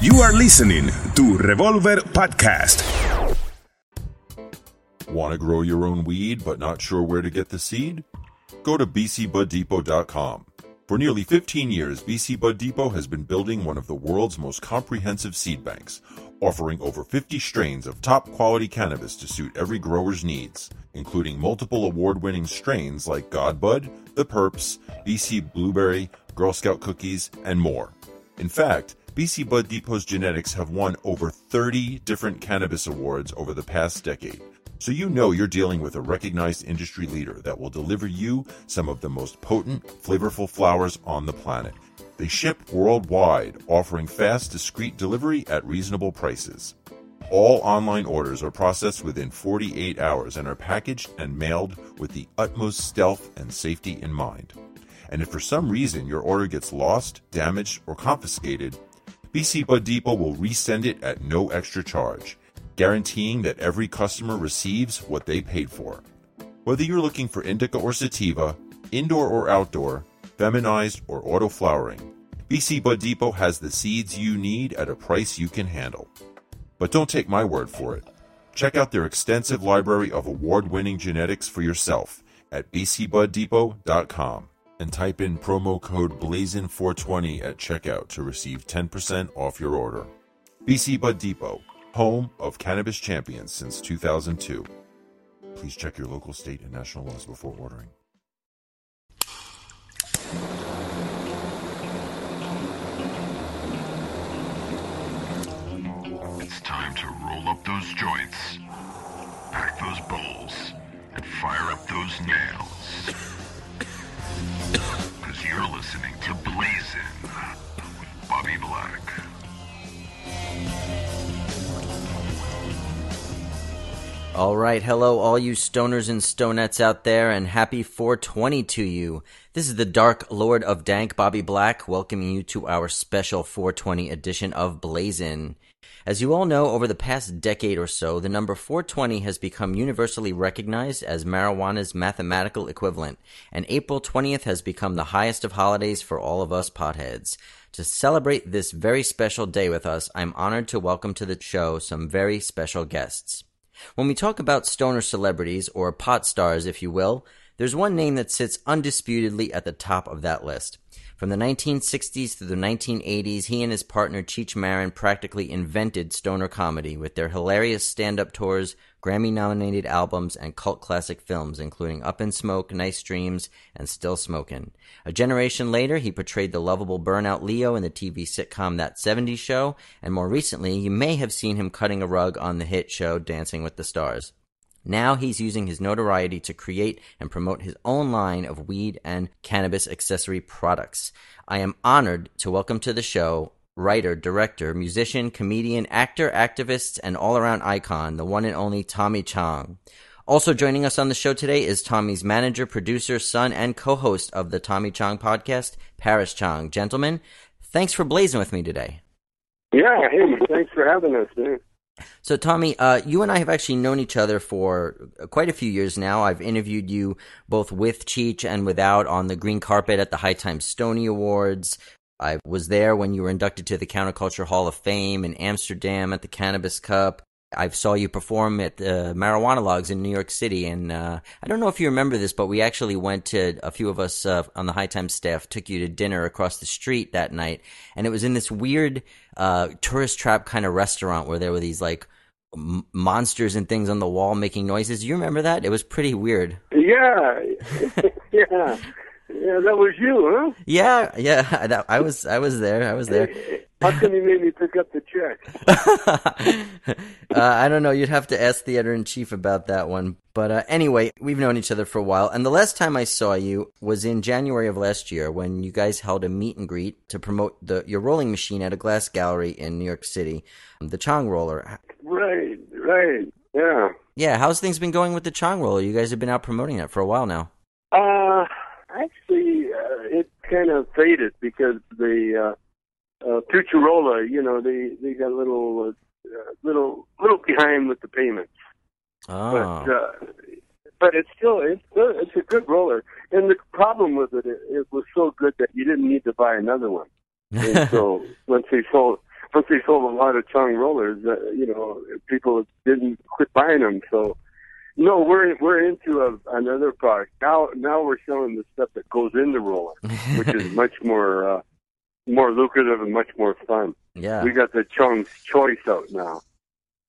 You are listening to Revolver Podcast. Want to grow your own weed but not sure where to get the seed? Go to bcbuddepot.com. For nearly 15 years, BC Bud Depot has been building one of the world's most comprehensive seed banks, offering over 50 strains of top quality cannabis to suit every grower's needs, including multiple award winning strains like Godbud, The Purps, BC Blueberry, Girl Scout Cookies, and more. In fact, BC Bud Depot's genetics have won over 30 different cannabis awards over the past decade. So you know you're dealing with a recognized industry leader that will deliver you some of the most potent, flavorful flowers on the planet. They ship worldwide, offering fast, discreet delivery at reasonable prices. All online orders are processed within 48 hours and are packaged and mailed with the utmost stealth and safety in mind. And if for some reason your order gets lost, damaged, or confiscated, BC Bud Depot will resend it at no extra charge, guaranteeing that every customer receives what they paid for. Whether you're looking for indica or sativa, indoor or outdoor, feminized or auto flowering, BC Bud Depot has the seeds you need at a price you can handle. But don't take my word for it. Check out their extensive library of award winning genetics for yourself at bcbuddepot.com and type in promo code BLAZIN420 at checkout to receive 10% off your order. BC Bud Depot, home of cannabis champions since 2002. Please check your local state and national laws before ordering. It's time to roll up those joints, pack those bowls, and fire up those nails. Because you're listening to Blazin' with Bobby Black. All right, hello, all you stoners and stonettes out there, and happy 420 to you. This is the Dark Lord of Dank, Bobby Black, welcoming you to our special 420 edition of Blazin'. As you all know, over the past decade or so, the number 420 has become universally recognized as marijuana's mathematical equivalent, and April 20th has become the highest of holidays for all of us potheads. To celebrate this very special day with us, I'm honored to welcome to the show some very special guests. When we talk about stoner celebrities, or pot stars if you will, there's one name that sits undisputedly at the top of that list. From the 1960s through the 1980s, he and his partner Cheech Marin practically invented stoner comedy with their hilarious stand-up tours, Grammy-nominated albums, and cult classic films, including Up in Smoke, Nice Dreams, and Still Smokin'. A generation later, he portrayed the lovable burnout Leo in the TV sitcom That 70s Show, and more recently, you may have seen him cutting a rug on the hit show Dancing with the Stars. Now he's using his notoriety to create and promote his own line of weed and cannabis accessory products. I am honored to welcome to the show writer, director, musician, comedian, actor, activist, and all around icon, the one and only Tommy Chong. Also joining us on the show today is Tommy's manager, producer, son, and co-host of the Tommy Chong podcast, Paris Chong. Gentlemen, thanks for blazing with me today. Yeah, hey, thanks for having us, man. So, Tommy, uh, you and I have actually known each other for quite a few years now. I've interviewed you both with Cheech and without on the green carpet at the High Times Stony Awards. I was there when you were inducted to the Counterculture Hall of Fame in Amsterdam at the Cannabis Cup. I saw you perform at the Marijuana-Logues in New York City, and uh, I don't know if you remember this, but we actually went to a few of us uh, on the High Times staff took you to dinner across the street that night, and it was in this weird uh, tourist trap kind of restaurant where there were these like m- monsters and things on the wall making noises. You remember that? It was pretty weird. Yeah, yeah, yeah. That was you, huh? Yeah, yeah. That, I was, I was there. I was there. How come you made me pick up the check? uh, I don't know. You'd have to ask the editor in chief about that one. But uh, anyway, we've known each other for a while, and the last time I saw you was in January of last year when you guys held a meet and greet to promote the your rolling machine at a glass gallery in New York City, the Chong Roller. Right, right. Yeah. Yeah, how's things been going with the Chong Roller? You guys have been out promoting that for a while now. Uh, it kind of faded because the uh, uh, Futurola, you know, they they got a little uh, little little behind with the payments. Oh, But uh, but it's still it's good. It's a good roller. And the problem with it, it, it was so good that you didn't need to buy another one. And so once they sold once they sold a lot of Chong rollers, uh, you know, people didn't quit buying them. So, no, we're we're into a, another product now. Now we're selling the stuff that goes in the roller, which is much more uh, more lucrative and much more fun. Yeah. We got the Chong's Choice out now.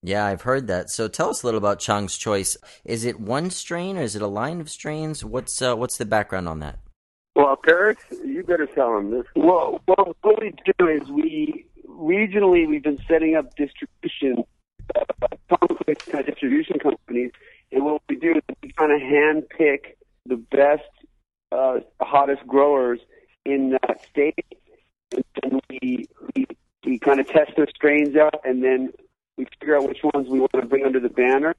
Yeah, I've heard that. So tell us a little about Chong's Choice. Is it one strain or is it a line of strains? What's uh, what's the background on that? Well, Paris, you better tell them this. Well, well, what we do is we regionally we've been setting up distribution, uh, of distribution companies, and what we do is we kind of hand pick the best, uh, hottest growers in that state, and then we we, we kind of test those strains out, and then we figure out which ones we want to bring under the banner,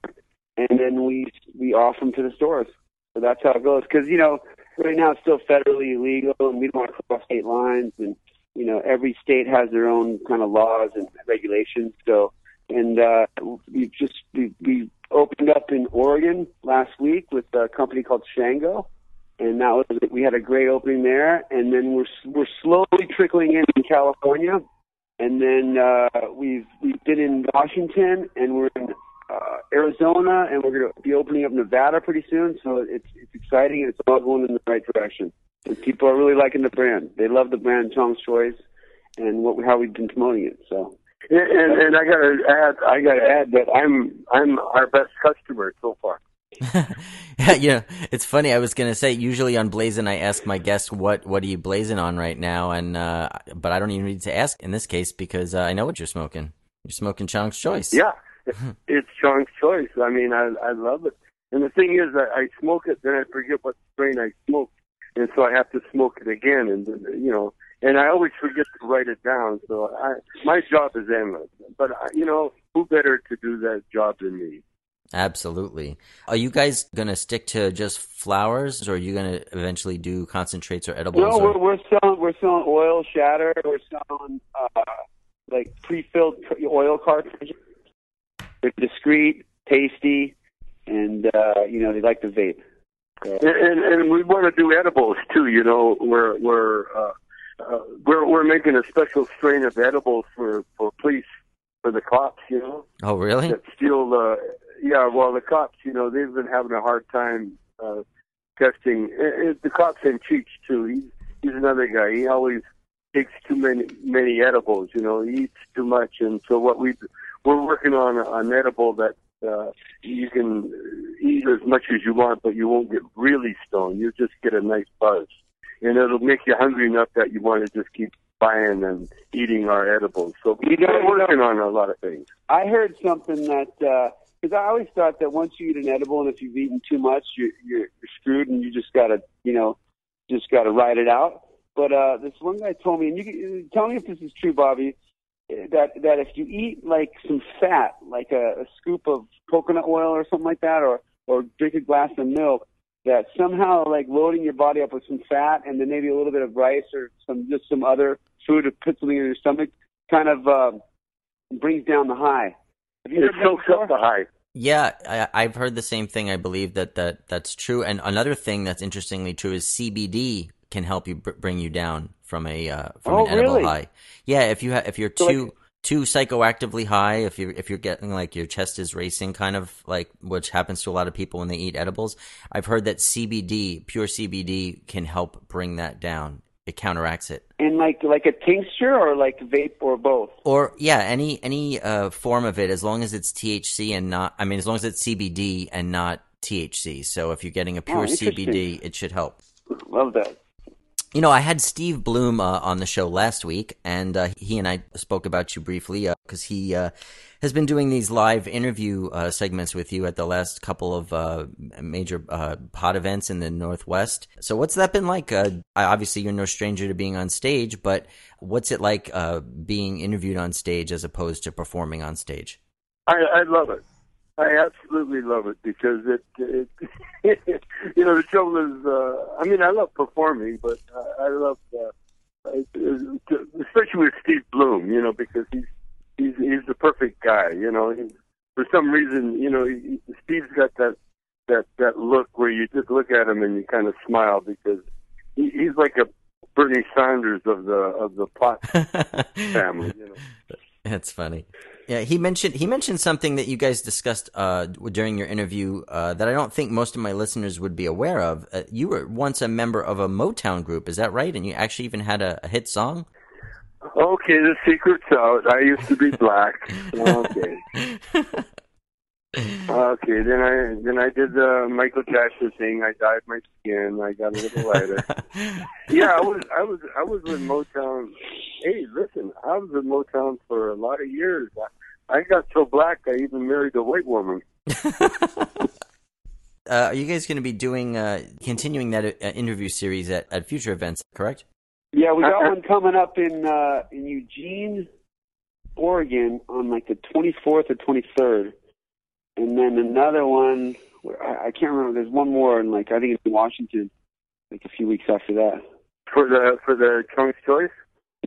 and then we we offer them to the stores. So that's how it goes. Because you know, right now it's still federally illegal, and we don't want to cross state lines. And you know, every state has their own kind of laws and regulations. So, and uh, we just we, we opened up in Oregon last week with a company called Shango, and that was we had a great opening there. And then we're we're slowly trickling in in California, and then uh, we've we've been in Washington, and we're in uh, Arizona, and we're going to be opening up Nevada pretty soon. So it's it's exciting, and it's all going in the right direction. And people are really liking the brand. They love the brand Chong's Choice, and what how we've been promoting it. So And, and, I gotta add, I gotta add that I'm I'm our best customer so far. yeah, you know, it's funny. I was gonna say usually on Blazin', I ask my guests what what are you blazing on right now, and uh, but I don't even need to ask in this case because uh, I know what you're smoking. You're smoking Chong's Choice. Yeah, it's Chong's choice. I mean, I I love it. And the thing is, I, I smoke it, then I forget what strain I smoked, and so I have to smoke it again, and you know, and I always forget to write it down. So I, my job is endless. But I, you know, who better to do that job than me? Absolutely. Are you guys gonna stick to just flowers, or are you gonna eventually do concentrates or edibles? no, or- we're we're selling we're selling oil shatter. We're selling uh, like pre-filled oil cartridges. They're discreet, tasty, and uh, you know they like to vape. So, And, and and we want to do edibles too. You know, we're we're uh, uh, we're we're making a special strain of edibles for for police for the cops. You know. oh, really? that steal uh yeah well the cops you know they've been having a hard time uh testing it, it, the cops and cheech too he's he's another guy he always takes too many many edibles you know he eats too much and so what we we're working on an edible that uh you can eat as much as you want but you won't get really stoned you just get a nice buzz and it'll make you hungry enough that you want to just keep buying and eating our edibles. So You know- we're working on a lot of things. I heard something that because I always thought that once you eat an edible and if you've eaten too much, you're you're, you're screwed and you just gotta you know just gotta ride it out. But uh, this one guy told me, and you can, tell me if this is true, Bobby, that that if you eat like some fat, like a, a scoop of coconut oil or something like that, or or drink a glass of milk, that somehow like loading your body up with some fat and then maybe a little bit of rice or some just some other food to put something in your stomach kind of uh, brings down the high. Have you it heard soaks up the high Yeah, I, I've heard the same thing. I believe that, that that's true. And another thing that's interestingly true is CBD can help you br- bring you down from a uh, from Oh, an edible really? high. Yeah, if you ha- if you're So, too like- too psychoactively high, if you're if you're getting like your chest is racing, kind of like which happens to a lot of people when they eat edibles. I've heard that CBD, pure CBD, can help bring that down. It counteracts it. and like like a tincture or like vape or both. Or yeah, any any uh, form of it, as long as it's THC and not. I mean, as long as it's CBD and not THC. So if you're getting a pure Oh. CBD, it should help. Love that. You know, I had Steve Bloom uh, on the show last week, and uh, he and I spoke about you briefly because he uh, has been doing these live interview uh, segments with you at the last couple of uh, major uh, pod events in the Northwest. So, what's that been like? Uh, obviously, you're no stranger to being on stage, but what's it like uh, being interviewed on stage as opposed to performing on stage? I, I love it. I absolutely love it because it, it you know, the trouble is, uh, I mean, I love performing, but uh, I love, uh, uh, especially with Steve Bloom, you know, because he's he's he's the perfect guy. You know, he, for some reason, you know, he, Steve's got that that that look where you just look at him and you kind of smile because he, he's like a Bernie Sanders of the of the pot family. You know. That's funny. Yeah, he mentioned he mentioned something that you guys discussed uh, during your interview uh, that I don't think most of my listeners would be aware of. Uh, you were once a member of a Motown group, is that right? And you actually even had a, a hit song. Okay, the secret's out. I used to be black. Okay. Okay, then I then I did the Michael Jackson thing. I dyed my skin. I got a little lighter. yeah, I was I was I was with Motown. Hey, listen, I was with Motown for a lot of years. I, I got so black I even married a white woman. uh, are you guys going to be doing uh, continuing that uh, interview series at, at future events? Correct? Yeah, we got one coming up in uh, in Eugene, Oregon, on like the 24th or 23rd and then another one. I, I can't remember. There's one more, in like I think it's in Washington, like a few weeks after that. For the for the Chong's Choice.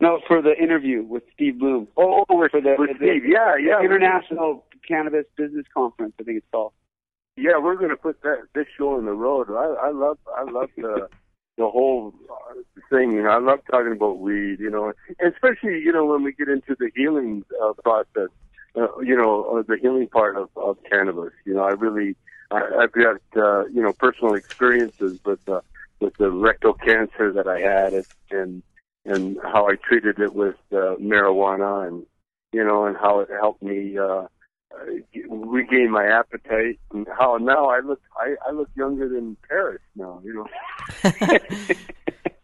No, for the interview with Steve Bloom. Oh, oh for the, with Steve. Yeah, yeah. International Cannabis Business Conference. I think it's called. Yeah, we're going to put that this show on the road. I, I love I love the the whole thing. You know, I love talking about weed. You know, especially you know when we get into the healing uh, process uh, you know, uh, the healing part of, of cannabis. You know, I really, I, I've got, uh, you know, personal experiences with, uh, with the rectal cancer that I had and, and, and how I treated it with, uh, marijuana and, you know, and how it helped me, uh, regain my appetite and how now I look, I, I look younger than Paris now, you know.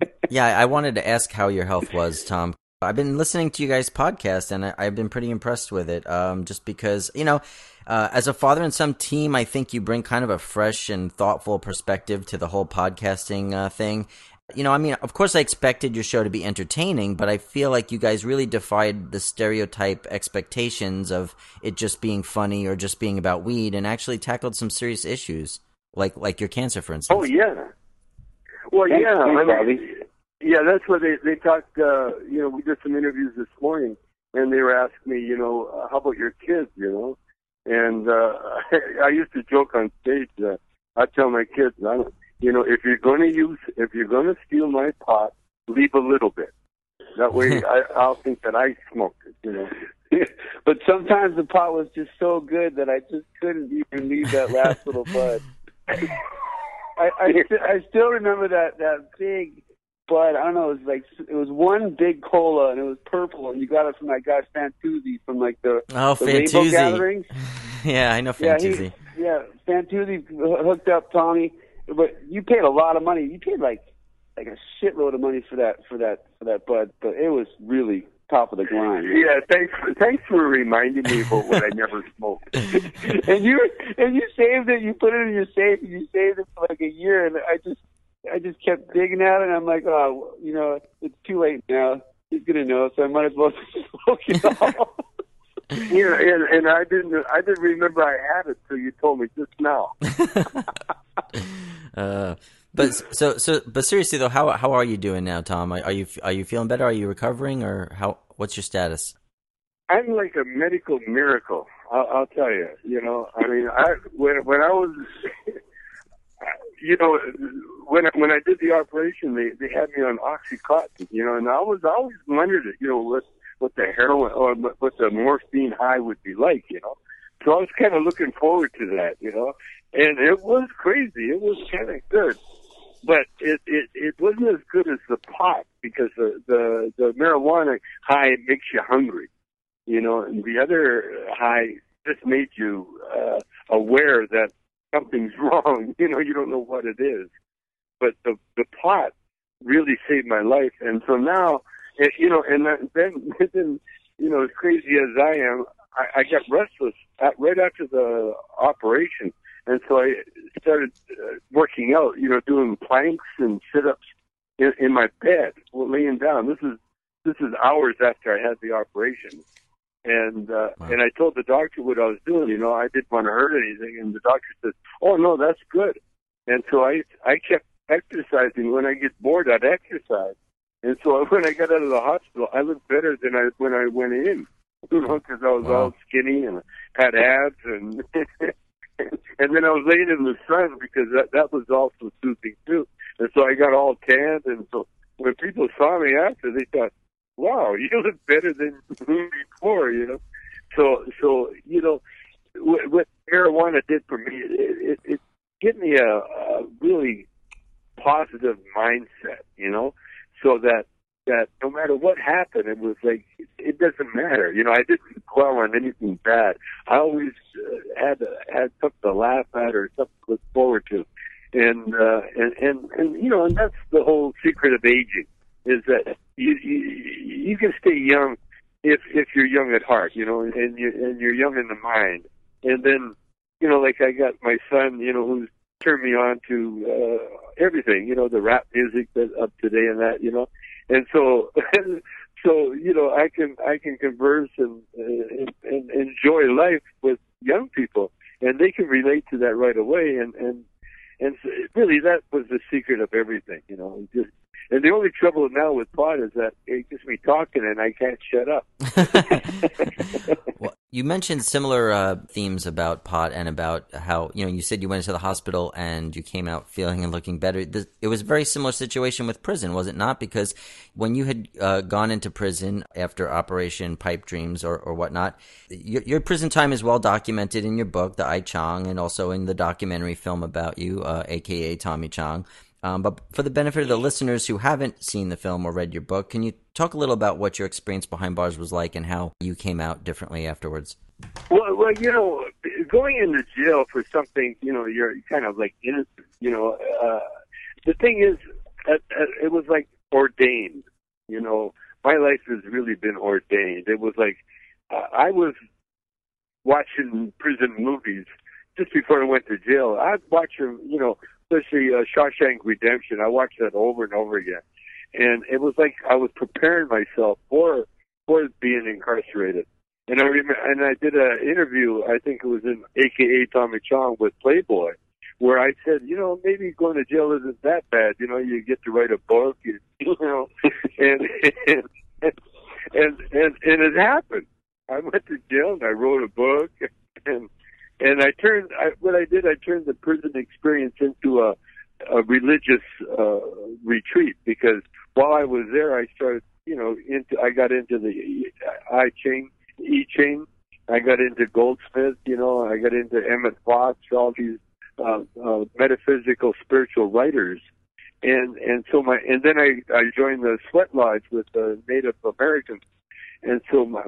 yeah, I wanted to ask how your health was, Tom, I've been listening to you guys' podcast, and I, have been pretty impressed with it. Um, just because you know, uh, as a father and son team, I think you bring kind of a fresh and thoughtful perspective to the whole podcasting uh, thing. You know, I mean, of course, I expected your show to be entertaining, but I feel like you guys really defied the stereotype expectations of it just being funny or just being about weed, and actually tackled some serious issues, like like your cancer, for instance. Oh yeah. Well, yeah. I mean, yeah, that's what they they talked. Uh, you know, we did some interviews this morning, and they were asking me, you know, uh, how about your kids, you know? And uh, I used to joke on stage that I tell my kids, I don't, you know, if you're going to use, if you're going to steal my pot, leave a little bit. That way, I, I'll think that I smoked it, you know. but sometimes the pot was just so good that I just couldn't even leave that last little bud. I, I I still remember that that big bud. I don't know. It was like it was one big cola, and it was purple, and you got it from that guy Fantuzzi from like the oh the Fantuzzi. gatherings. yeah, I know Fantuzzi. Yeah, he, yeah, Fantuzzi hooked up Tommy, but you paid a lot of money. You paid like like a shitload of money for that for that for that bud, but it was really top of the grind. Yeah, thanks for, thanks for reminding me about what I never smoked. and you and you saved it. You put it in your safe, and you saved it for like a year. And I just I just kept digging at it, and I'm like, oh, you know, it's too late now. He's gonna know, so I might as well smoke it all. you know, and, and I didn't, I didn't remember I had it till you told me just now. Uh, but so, so, but seriously though, how how are you doing now, Tom? Are you are you feeling better? Are you recovering, or how? What's your status? I'm like a medical miracle. I'll, I'll tell you. You know, I mean, I when when I was you know, when I, when I did the operation, they they had me on OxyContin, you know, and I was I always wondered, you know, what what the heroin or what the morphine high would be like, you know. So I was kind of looking forward to that, you know, and it was crazy. It was kind of good, but it it it wasn't as good as the pot because the the the marijuana high makes you hungry, you know, and the other high just made you uh, aware that something's wrong. You know, you don't know what it is. But the the pot really saved my life, and so now, it, you know, and then then you know, as crazy as I am, I, I got restless at, right after the operation, and so I started uh, working out. You know, doing planks and sit ups in, in my bed, laying down. This is this is hours after I had the operation. And uh, wow. and I told the doctor what I was doing. You know, I didn't want to hurt anything, and the doctor said, "Oh no, that's good." And so I I kept exercising. When I get bored, I'd exercise. And so when I got out of the hospital, I looked better than I when I went in. You know, because I was wow. all skinny and had abs, and and then I was laying in the sun because that that was also soothing too. And so I got all tanned, and so when people saw me after, they thought, wow, you look better than before, you know. So, so you know, what, what marijuana did for me, it, it, it gave me a, a really positive mindset, you know, so that that no matter what happened, it was like it doesn't matter. You know, I didn't dwell on anything bad. I always uh, had had something to laugh at or something to look forward to, and uh, and and and you know, and that's the whole secret of aging is that you you, you can stay young if if you're young at heart, you know, and you and you're young in the mind, and then you know, like I got my son, you know, who's turned me on to uh, everything, you know, the rap music that's up today and that, you know, and so so you know I can I can converse and, and and enjoy life with young people, and they can relate to that right away, and and and so really that was the secret of everything, you know, just and the only trouble now with pot is that it gets me talking and I can't shut up. well, you mentioned similar uh, themes about pot and about how you know you said you went into the hospital and you came out feeling and looking better. It was a very similar situation with prison, was it not? Because when you had uh, gone into prison after Operation Pipe Dreams or, or whatnot, your, your, prison time is well documented in your book, The I Chong, and also in the documentary film about you, uh, aka Tommy Chong. Um, but for the benefit of the listeners who haven't seen the film or read your book, can you talk a little about what your experience behind bars was like and how you came out differently afterwards? Well, well, you know, going into jail for something, you know, you're kind of like innocent. You know, uh, the thing is, uh, uh, it was like ordained. You know, my life has really been ordained. It was like uh, I was watching prison movies just before I went to jail. I'd watch you know, especially uh, Shawshank Redemption. I watched that over and over again, and it was like I was preparing myself for for being incarcerated. And I remember, and I did an interview. I think it was in AKA Tommy Chong with Playboy, where I said, you know, maybe going to jail isn't that bad. You know, you get to write a book, you, you know, and and and and and it happened. I went to jail and I wrote a book, and and I turned I, what I did. I turned the prison experience into a, a religious uh, retreat because while I was there, I started, you know, into I got into the I Ching, I Ching. I got into Goldsmith, you know, I got into Emmett Fox, all these uh, uh, metaphysical spiritual writers, and and so my and then I I joined the Sweat Lodge with the Native Americans, and so my,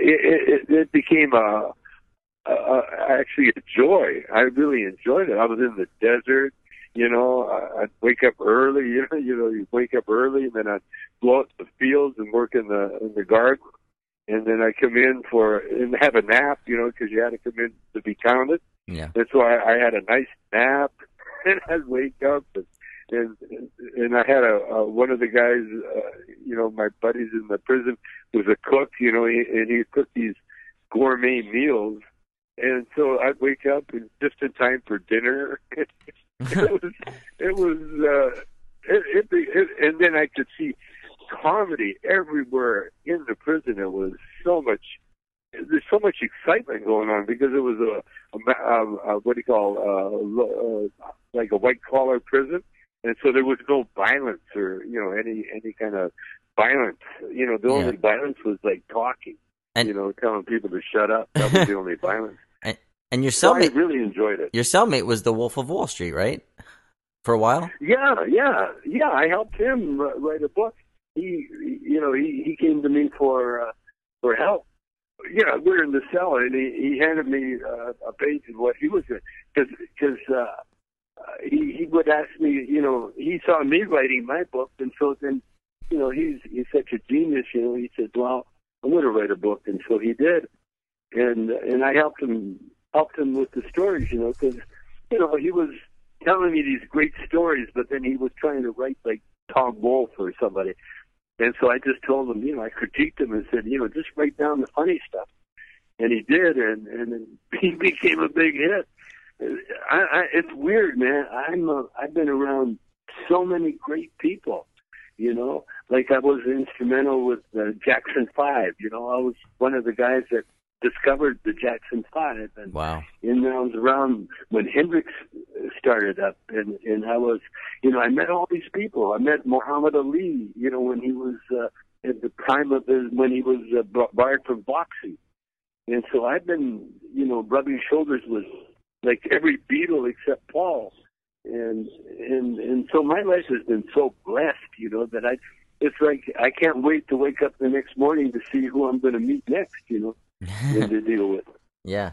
it, it, it became a uh, uh, actually a joy. I really enjoyed it. I was in the desert, you know. I'd wake up early, you know. You know, you wake up early, and then I'd go out to the fields and work in the in the garden, and then I come in for and have a nap, you know, because you had to come in to be counted. Yeah. And so I, I had a nice nap, and I'd wake up and. And and I had a, a one of the guys, uh, you know, my buddies in the prison was a cook, you know, he, and he cooked these gourmet meals and so I'd wake up and just in time for dinner. it was, it was, uh, it, it, it, and then I could see comedy everywhere in the prison. It was so much, there's so much excitement going on because it was a, a, a, a what do you call, uh, uh, like a white collar prison. And so there was no violence or, you know, any, any kind of violence. You know, the yeah. only violence was like talking. And, you know, telling people to shut up. That was the only violence. And your cellmate, so really enjoyed it. Your cellmate was the Wolf of Wall Street, right? For a while. Yeah, yeah, yeah. I helped him write a book. He, you know, he he came to me for uh, for help. Yeah, we were in the cell, and he he handed me uh, a page of what he was doing because because uh, he he would ask me. You know, he saw me writing my book, and so then, you know, he's he's such a genius. You know, he said, "Well, I'm going to write a book," and so he did, and and I helped him helped him with the stories, you know, because you know he was telling me these great stories, but then he was trying to write like Tom Wolfe or somebody, and so I just told him, you know, I critiqued him and said, you know, just write down the funny stuff, and he did, and and he became a big hit. I, I, it's weird, man. I'm a, I've been around so many great people, you know. Like I was instrumental with the Jackson Five. You know, I was one of the guys that discovered the Jackson Five, and wow. and I was around when Hendrix started up, and and I was, you know, I met all these people. I met Muhammad Ali, you know, when he was uh, at the time of his, when he was uh, barred from boxing. And so I've been, you know, rubbing shoulders with like every Beatle except Paul. And and and so my life has been so blessed, you know, that I it's like I can't wait to wake up the next morning to see who I'm going to meet next, you know, to deal with. Yeah.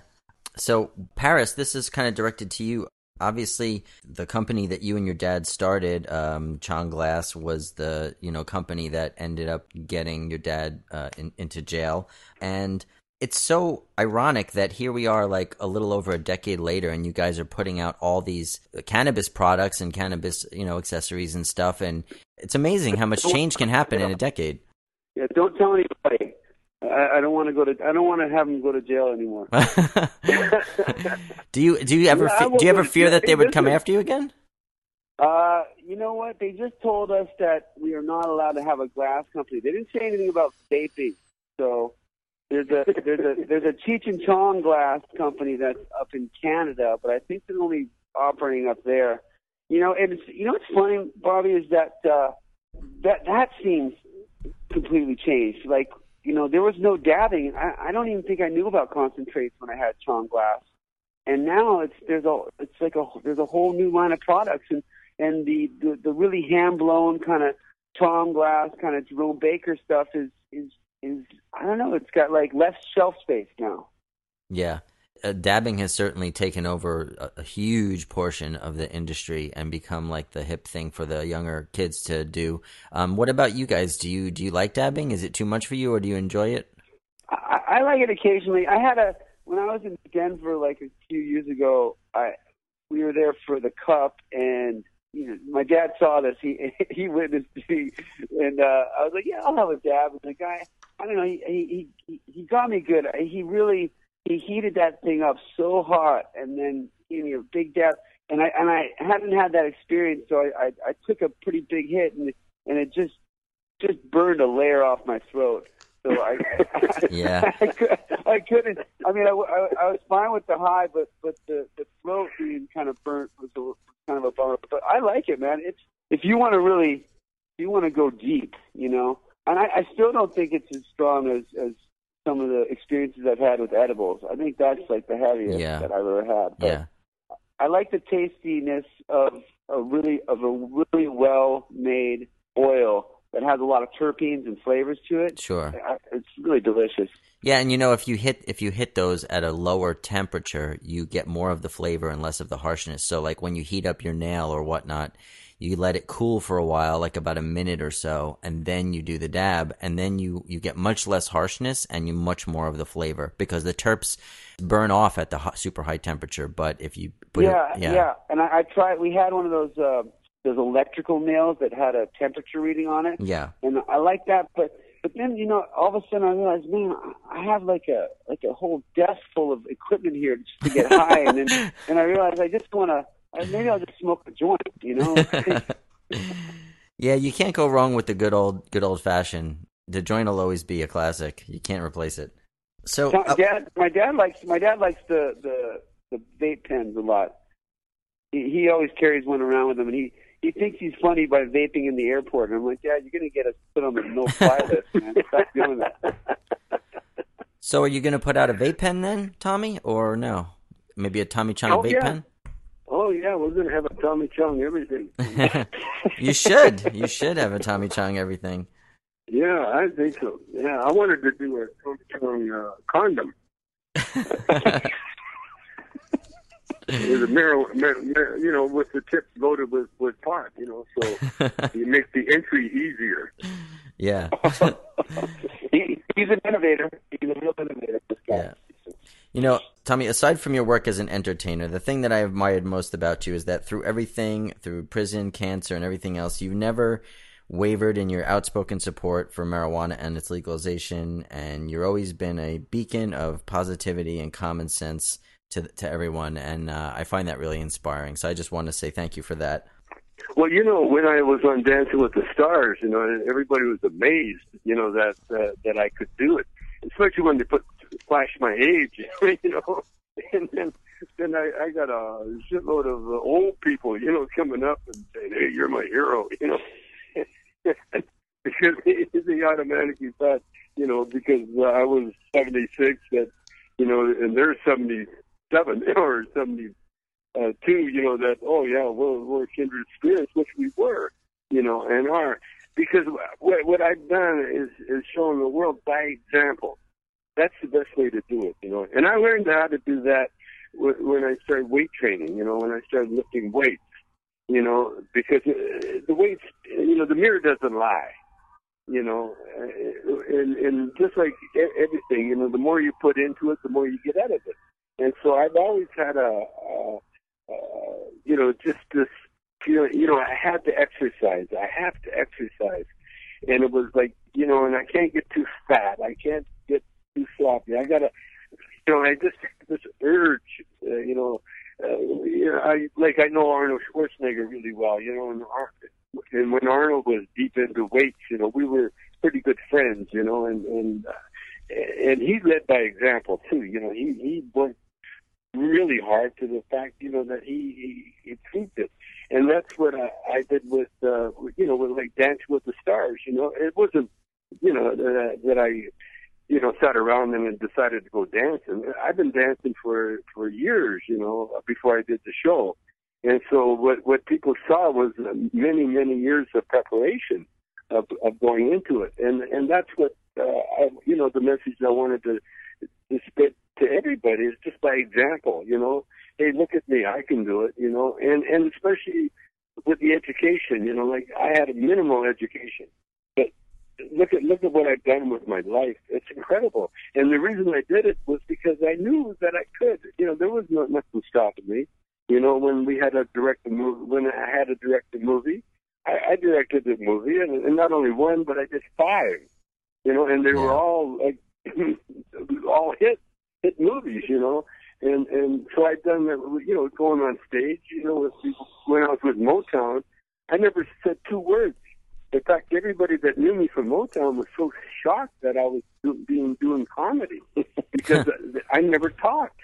So, Paris, this is kind of directed to you. Obviously, the company that you and your dad started, um, Chong Glass, was the you know company that ended up getting your dad uh, in, into jail, and it's so ironic that here we are, like a little over a decade later, and you guys are putting out all these cannabis products and cannabis, you know, accessories and stuff, and it's amazing how much change can happen in a decade. Yeah, don't tell anybody. I, I don't want to go to. I don't want to have him go to jail anymore. do you do you ever Yeah, fe- do you ever fear that they would come after you again? Uh, you know what? They just told us that we are not allowed to have a glass company. They didn't say anything about vaping. So there's a there's a there's a Cheech and Chong glass company that's up in Canada, but I think they're only operating up there. You know, and it's you know what's funny, Bobby, is that uh, that that seems completely changed. Like you know, there was no dabbing. I, I don't even think I knew about concentrates when I had Chong glass, and now it's there's a it's like a there's a whole new line of products and and the the, the really hand blown kind of Tom Glass kind of Jerome Baker stuff is is is I don't know. It's got like less shelf space now. Yeah. Uh, dabbing has certainly taken over a, a huge portion of the industry and become like the hip thing for the younger kids to do. Um, what about you guys? Do you do you like dabbing? Is it too much for you, or do you enjoy it? I, I like it occasionally. I had a when I was in Denver like a few years ago. I we were there for the cup, and my dad saw this. He he witnessed me, and uh, I was like, yeah, I'll have a dab. And the guy, I don't know, he he he, he got me good. He really he heated that thing up so hot, and then me a big dab. And I and I hadn't had that experience, so I I, I took a pretty big hit, and and it just just burned a layer off my throat. So I, Yeah. I, could, I couldn't. I mean, I, I, I was fine with the high, but but the the throat being kind of burnt was a, kind of a bummer. But I like it, man. It's if you want to really, if you want to go deep, you know. And I, I still don't think it's as strong as as some of the experiences I've had with edibles. I think that's like the heaviest Yeah. that I've ever had. But Yeah. I like the tastiness of a really of a really well made oil that has a lot of terpenes and flavors to it. Sure. It's really delicious. Yeah, and you know if you hit if you hit those at a lower temperature, you get more of the flavor and less of the harshness. So like when you heat up your nail or whatnot, you let it cool for a while, like about a minute or so, and then you do the dab, and then you you get much less harshness and you much more of the flavor because the terps burn off at the hot, super high temperature. But if you put yeah, it, yeah, And I, I tried. We had one of those uh, those electrical nails that had a temperature reading on it, yeah, and I like that. But but then you know, all of a sudden I realized, man, I have like a like a whole desk full of equipment here just to get high, and then and I realized I just want to. Maybe I'll just smoke a joint, you know. yeah, you can't go wrong with the good old good old fashioned. The joint will always be a classic. You can't replace it. So uh, dad, my dad likes my dad likes the the the vape pens a lot. He, he always carries one around with him, and he he thinks he's funny by vaping in the airport. And I'm like, Dad, you're gonna get us put on the no fly list, man. Stop doing that. So are you going to put out a vape pen then, Tommy, or no? Maybe a Tommy Chong Oh, vape yeah. pen? Oh yeah, we're gonna have a Tommy Chong everything. you should. You should have a Tommy Chong everything. Yeah, I think so. Yeah, I wanted to do a Tommy Chong uh, condom. with a mar- mar- mar- you know, with the tips loaded with with pot. You know, so you make the entry easier. yeah. He, he's an innovator. He's a real innovator. This guy. Yeah. You know, Tommy, aside from your work as an entertainer, the thing that I admired most about you is that through everything, through prison, cancer, and everything else, you've never wavered in your outspoken support for marijuana and its legalization, and you've always been a beacon of positivity and common sense to to everyone, and uh, I find that really inspiring. So I just want to say thank you for that. Well, you know, when I was on Dancing with the Stars, you know, everybody was amazed, you know, that uh, that I could do it, especially when they put flash my age, you know, and then then I, I got a shitload of uh, old people, you know, coming up and saying, "Hey, you're my hero," you know. because they automatically thought, you know, because I was 76, that, you know, and they're 77 or 72, you know, that, oh, yeah, we're, we're kindred spirits, which we were, you know, and are. Because what, what I've done is, is shown the world by example. That's the best way to do it, you know. And I learned how to do that when I started weight training, you know, when I started lifting weights, you know, because uh, the weights, you know, the mirror doesn't lie you know, and and just like everything, you know, the more you put into it, the more you get out of it. And so I've always had a, a, a you know, just this feeling, you know, I had to exercise. I have to exercise, and it was like, you know, and I can't get too fat. I can't get too sloppy. I gotta, you know, I just this urge, uh, you know. Uh, you know, I like I know Arnold Schwarzenegger really well, you know, and and when Arnold was deep into weights, you know, we were pretty good friends, you know, and and uh, and he led by example too. You know, he he worked really hard to the fact, you know, that he he, he proved it, and that's what I, I did with, uh, you know, with like Dance with the Stars. You know, it wasn't, you know, that, that I, you know, sat around and decided to go dancing. I've been dancing for for years, you know, before I did the show and so what, what people saw was many, many years of preparation of, of going into it. And, and that's what, uh, I, you know, the message I wanted to, to spit to everybody is just by example, you know, hey, look at me, I can do it, you know, and, and especially with the education, you know, like I had a minimal education, but look at, look at what I've done with my life. It's incredible. And the reason I did it was because I knew that I could, you know, there was no, nothing stopping me. You know, when we had a directed movie, when I had a directed movie, I, I directed the movie, and, and not only one, but I did five. You know, and they yeah. were all like all hit hit movies. You know, and and so I'd done that. You know, going on stage. You know, with people, when I was with Motown, I never said two words. In fact, everybody that knew me from Motown was so shocked that I was do, being doing comedy because I never talked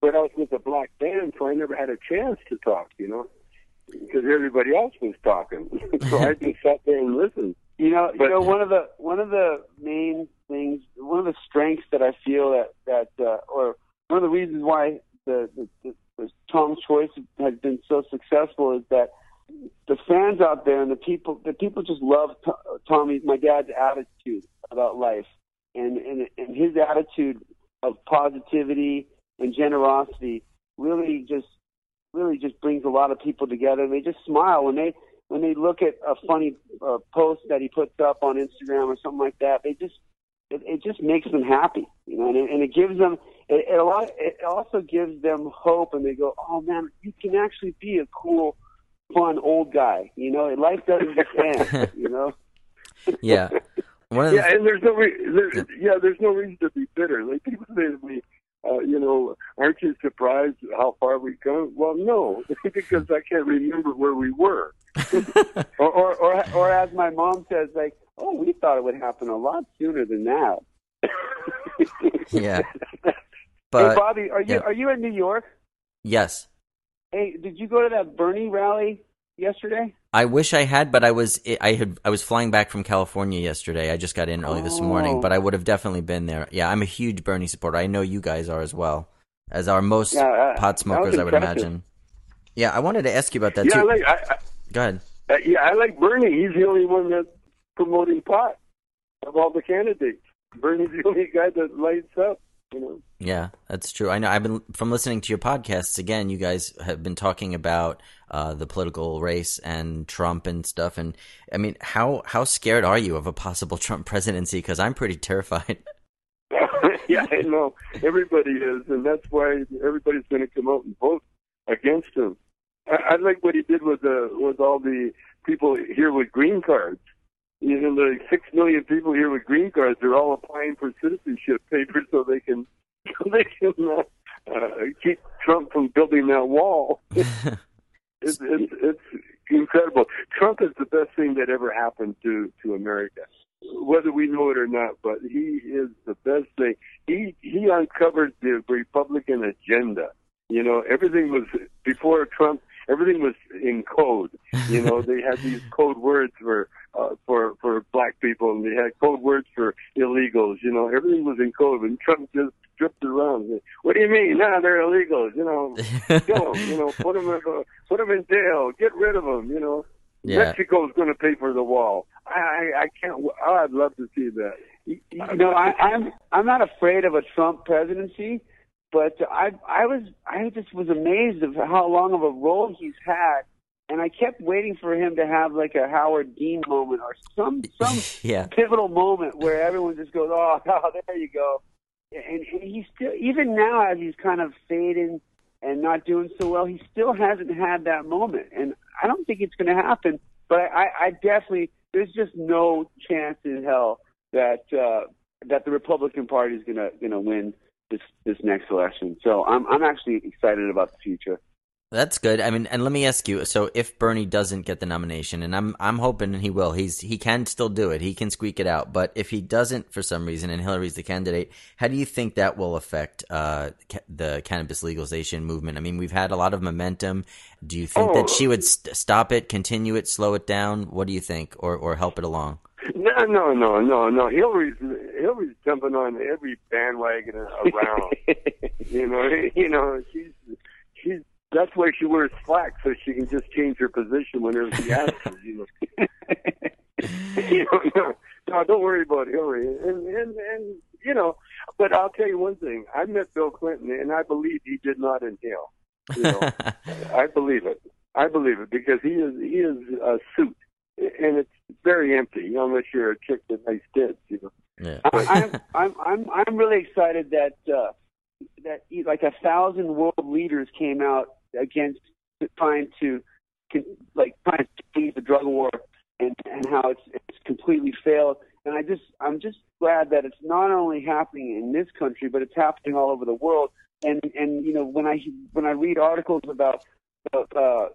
but I was with a black band, so I never had a chance to talk, you know, because everybody else was talking. so I just sat there and listened. You know, but, you know, one of the one of the main things, one of the strengths that I feel that that, uh, or one of the reasons why the, the, the, the Tom's Choice has been so successful is that the fans out there and the people, the people just love Tommy, my dad's attitude about life, and and and his attitude of positivity and generosity really just really just brings a lot of people together and they just smile when they when they look at a funny uh, post that he puts up on Instagram or something like that they just it, it just makes them happy you know and it, and it gives them it, it a lot it also gives them hope and they go oh man you can actually be a cool fun old guy you know life doesn't end you know yeah yeah, and there's no re- there, yeah. yeah, there's no reason to be bitter. Like people say to me, uh, you know, aren't you surprised how far we've come? Well, no, because I can't remember where we were. or, or, or, or as my mom says, like, oh, we thought it would happen a lot sooner than that. yeah. But, hey, Bobby, are you yeah. are you in New York? Yes. Hey, did you go to that Bernie rally yesterday? I wish I had, but I was I had I was flying back from California yesterday. I just got in early this morning, but I would have definitely been there. Yeah, I'm a huge Bernie supporter. I know you guys are as well, as are most yeah, uh, pot smokers. I would imagine. Yeah, I wanted to ask you about that yeah, too. I like, I, I, Go ahead. Uh, yeah, I like Bernie. He's the only one that's promoting pot of all the candidates. Bernie's the only guy that lights up. You know? Yeah, that's true. I know. I've been from listening to your podcasts again. You guys have been talking about uh, the political race and Trump and stuff. And I mean, how how scared are you of a possible Trump presidency? Because I'm pretty terrified. yeah, I know. Everybody is, and that's why everybody's going to come out and vote against him. I, I like what he did with the with all the people here with green cards. You know, the six million people here with green cards. They're all applying for citizenship papers so they can so they can uh, uh, keep Trump from building that wall. It's, it's, it's incredible. Trump is the best thing that ever happened to to America, whether we know it or not. But he is the best thing. He he uncovered the Republican agenda. You know, everything was before Trump. Everything was in code. You know, they had these code words for uh, for for black people, and they had code words for illegals. You know, everything was in code, and Trump just drifted around. What do you mean? No, they're illegals. You know, kill them. You know, put them in, uh, put them in jail. Get rid of them. You know, Yeah. Mexico's going to pay for the wall. I I, I can't. I'd love to see that. You know, I, I'm I'm not afraid of a Trump presidency, but I I was I just was amazed of how long of a role he's had, and I kept waiting for him to have like a Howard Dean moment or some some Yeah. pivotal moment where everyone just goes, oh, there you go. And, and he's still, even now, as he's kind of fading and not doing so well, he still hasn't had that moment. And I don't think it's going to happen. But I, I definitely, there's just no chance in hell that uh, that the Republican Party is going to going to win this this next election. So I'm I'm actually excited about the future. That's good. I mean, and let me ask you. So, if Bernie doesn't get the nomination, and I'm I'm hoping he will, he's he can still do it. He can squeak it out. But if he doesn't for some reason, and Hillary's the candidate, how do you think that will affect uh, ca- the cannabis legalization movement? I mean, we've had a lot of momentum. Do you think Oh. that she would st- stop it, continue it, slow it down? What do you think, or or help it along? No, no, no, no, no. Hillary's Hillary's jumping on every bandwagon around. you know, you know, she's she's that's why she wears slacks so she can just change her position whenever she has to. You know, you know no, no, don't worry about Hillary. And and and you know, but I'll tell you one thing. I met Bill Clinton, and I believe he did not inhale. You know, I believe it. I believe it because he is he is a suit, and it's very empty unless you're a chick that nice tits. You know. yeah. I- I'm I'm I'm I'm really excited that uh, that like a thousand world leaders came out against trying to like trying to change the drug war and and how it's it's completely failed. And I just I'm just glad that it's not only happening in this country, but it's happening all over the world. And and you know when I when I read articles about uh,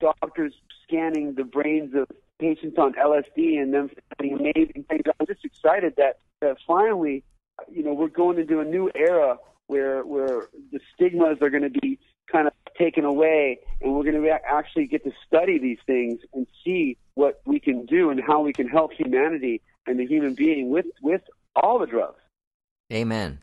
doctors scanning the brains of patients on LSD and them finding amazing things. I'm just excited that, that finally, you know, we're going into a new era where where the stigmas are going to be kind of taken away, and we're going to actually get to study these things and see what we can do and how we can help humanity and the human being with with all the drugs. Amen.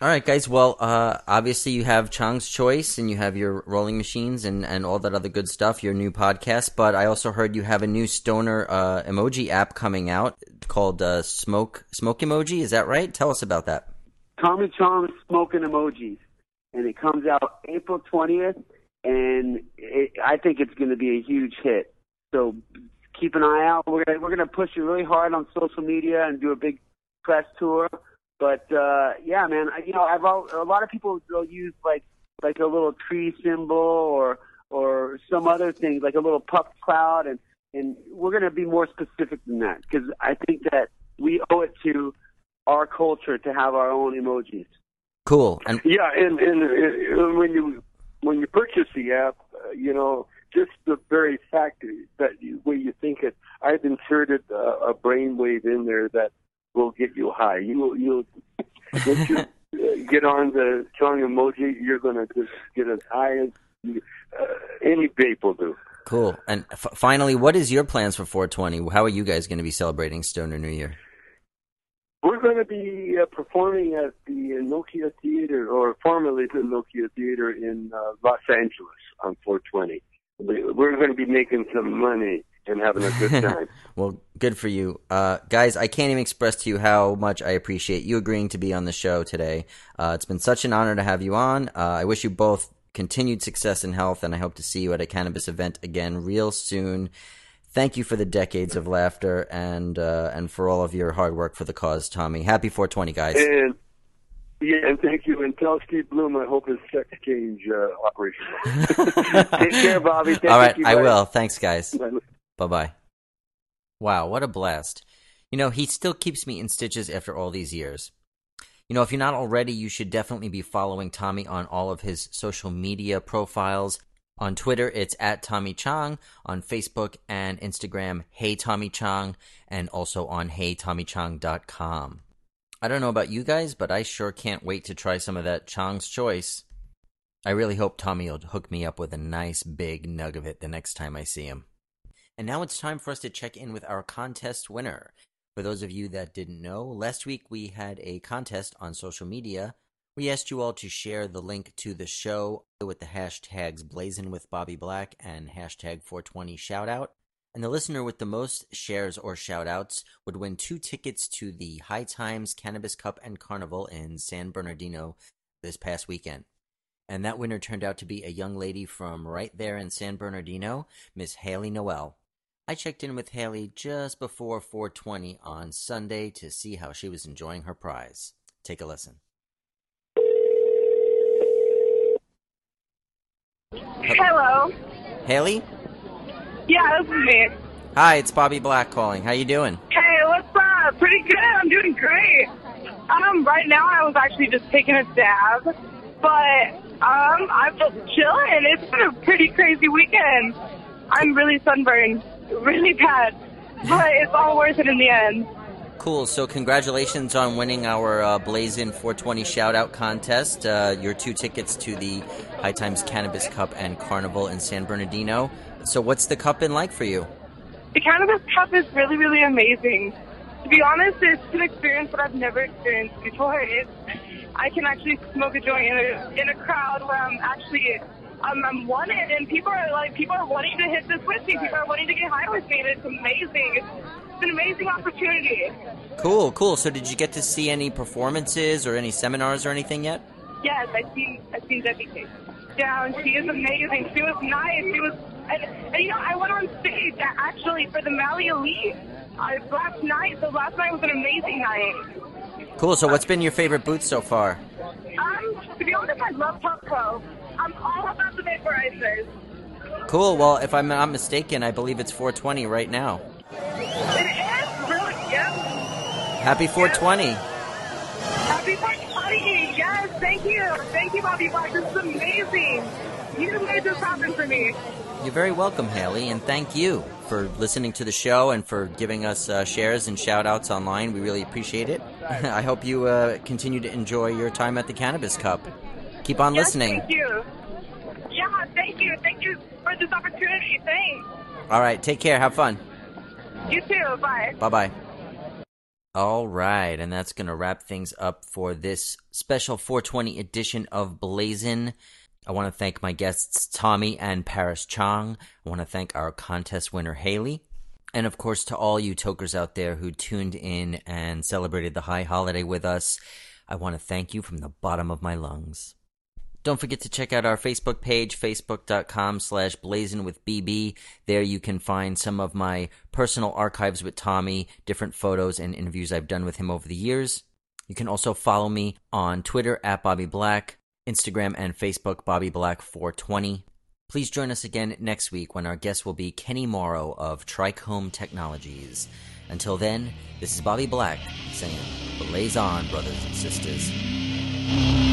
All right, guys. Well, uh, obviously you have Chong's Choice and you have your rolling machines and, and all that other good stuff, your new podcast. But I also heard you have a new stoner uh, emoji app coming out called uh, Smoke Smoke Emoji. Is that right? Tell us about that. Tommy Chong smoking emojis, and it comes out April twentieth, and it, I think it's going to be a huge hit. So keep an eye out. We're gonna, we're going to push it really hard on social media and do a big press tour. But uh, yeah, man, you know, I've al- a lot of people will use like like a little tree symbol or or some other thing, like a little puff cloud, and and we're going to be more specific than that because I think that we owe it to our culture to have our own emojis. Cool. And Yeah, and, and when you when you purchase the app, uh, you know, just the very fact that you, way you think it, I've inserted uh, a brainwave in there that will get you high. You you'll once you uh, get on the strong emoji, you're gonna just get as high as you, uh, any vape will do. cool. And f- finally, what is your plans for 420? How are you guys going to be celebrating Stoner New Year? We're going to be uh, performing at the Nokia Theater, or formerly the Nokia Theater in uh, Los Angeles on 420. We- We're going to be making some money and having a good time. Well, good for you. Uh, guys, I can't even express to you how much I appreciate you agreeing to be on the show today. Uh, it's been such an honor to have you on. Uh, I wish you both continued success and health, and I hope to see you at a cannabis event again real soon. Thank you for the decades of laughter and uh, and for all of your hard work for the cause, Tommy. Happy 420, guys. and yeah, and thank you. And tell Steve Bloom I hope his sex change uh, operation. Take care, Bobby. Thank all right, you, I buddy. will. Thanks, guys. Bye bye. Wow, what a blast. You know, he still keeps me in stitches after all these years. You know, if you're not already, you should definitely be following Tommy on all of his social media profiles. On Twitter, it's at Tommy Chong. On Facebook and Instagram, Hey Tommy Chong. And also on HeyTommyChong.com. I don't know about you guys, but I sure can't wait to try some of that Chong's Choice. I really hope Tommy will hook me up with a nice big nug of it the next time I see him. And now it's time for us to check in with our contest winner. For those of you that didn't know, last week we had a contest on social media. We asked you all to share the link to the show with the hashtags Blazing with Bobby Black and hashtag 420 shoutout. And the listener with the most shares or shoutouts would win two tickets to the High Times Cannabis Cup and Carnival in San Bernardino this past weekend. And that winner turned out to be a young lady from right there in San Bernardino, Miss Haley Noel. I checked in with Haley just before 420 on Sunday to see how she was enjoying her prize. Take a listen. Hello. Haley? Yeah, this is me. Hi, it's Bobby Black calling. How you doing? Hey, what's up? Pretty good. I'm doing great. Um, right now I was actually just taking a dab, but um, I'm just chilling. It's been a pretty crazy weekend. I'm really sunburned, really bad, but it's all worth it in the end. Cool. So, congratulations on winning our uh, Blazin 420 shout out contest. Uh, your two tickets to the High Times Cannabis Cup and Carnival in San Bernardino. So, what's the cup been like for you? The cannabis cup is really, really amazing. To be honest, it's an experience that I've never experienced before. It's, I can actually smoke a joint in a, in a crowd where I'm actually I'm, I'm wanted, and people are like people are wanting to hit this with me. People are wanting to get high with me, and it's amazing. It's, it's an amazing opportunity. Cool, cool. So, did you get to see any performances or any seminars or anything yet? Yes, I've seen I've seen Debbie. Yeah, and she is amazing. She was nice. She was, and, and you know, I went on stage actually for the Mali Elite uh, last night. So last night was an amazing night. Cool. So, what's been your favorite booth so far? Um, to be honest, I love Pop Pro. I'm all about the vaporizers. Cool. Well, if I'm not mistaken, I believe it's 420 right now. It is really, yep. Happy 420. Happy 420. Yes, thank you. Thank you, Bobby Black. This is amazing. You made this happen for me. You're very welcome, Haley, and thank you for listening to the show and for giving us uh, shares and shout outs online. We really appreciate it. I hope you uh, continue to enjoy your time at the Cannabis Cup. Keep on Yes, listening. Thank you. Thank you. Thank you for this opportunity. Thanks. All right, take care. Have fun. You too. Bye. Bye bye. All right, and that's going to wrap things up for this special 420 edition of Blazin. I want to thank my guests Tommy and Paris Chong. I want to thank our contest winner Haley. And of course, to all you tokers out there who tuned in and celebrated the high holiday with us, I want to thank you from the bottom of my lungs. Don't forget to check out our Facebook page, facebook.com slash blazing with BB. There you can find some of my personal archives with Tommy, different photos and interviews I've done with him over the years. You can also follow me on Twitter at Bobby Black, Instagram and Facebook Bobby Black 420. Please join us again next week when our guest will be Kenny Morrow of Trichome Technologies. Until then, this is Bobby Black saying, Blaze on, brothers and sisters.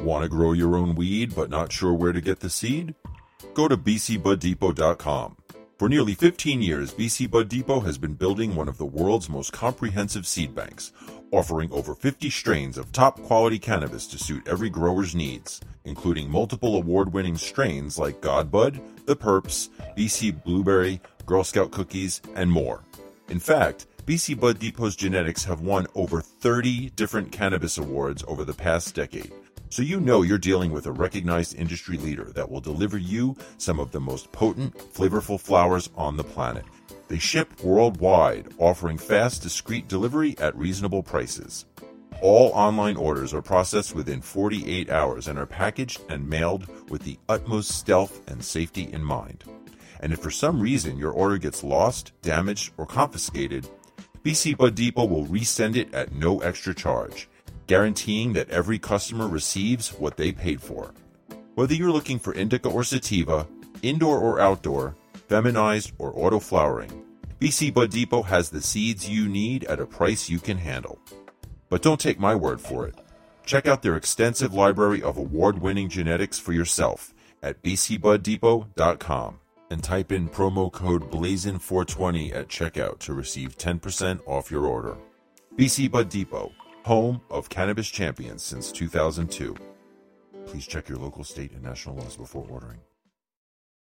Want to grow your own weed but not sure where to get the seed? Go to bcbuddepot.com. For nearly 15 years, BC Bud Depot has been building one of the world's most comprehensive seed banks, offering over 50 strains of top quality cannabis to suit every grower's needs, including multiple award winning strains like Godbud, The Purps, BC Blueberry, Girl Scout Cookies, and more. In fact, BC Bud Depot's genetics have won over 30 different cannabis awards over the past decade so you know you're dealing with a recognized industry leader that will deliver you some of the most potent, flavorful flowers on the planet. They ship worldwide, offering fast, discreet delivery at reasonable prices. All online orders are processed within 48 hours and are packaged and mailed with the utmost stealth and safety in mind. And if for some reason your order gets lost, damaged, or confiscated, BC Bud Depot will resend it at no extra charge guaranteeing that every customer receives what they paid for. Whether you're looking for indica or sativa, indoor or outdoor, feminized or auto flowering, BC Bud Depot has the seeds you need at a price you can handle. But don't take my word for it. Check out their extensive library of award winning genetics for yourself at bcbuddepot.com and type in promo code BLAZIN420 at checkout to receive 10% off your order. BC Bud Depot home of cannabis champions since 2002. Please check your local state and national laws before ordering.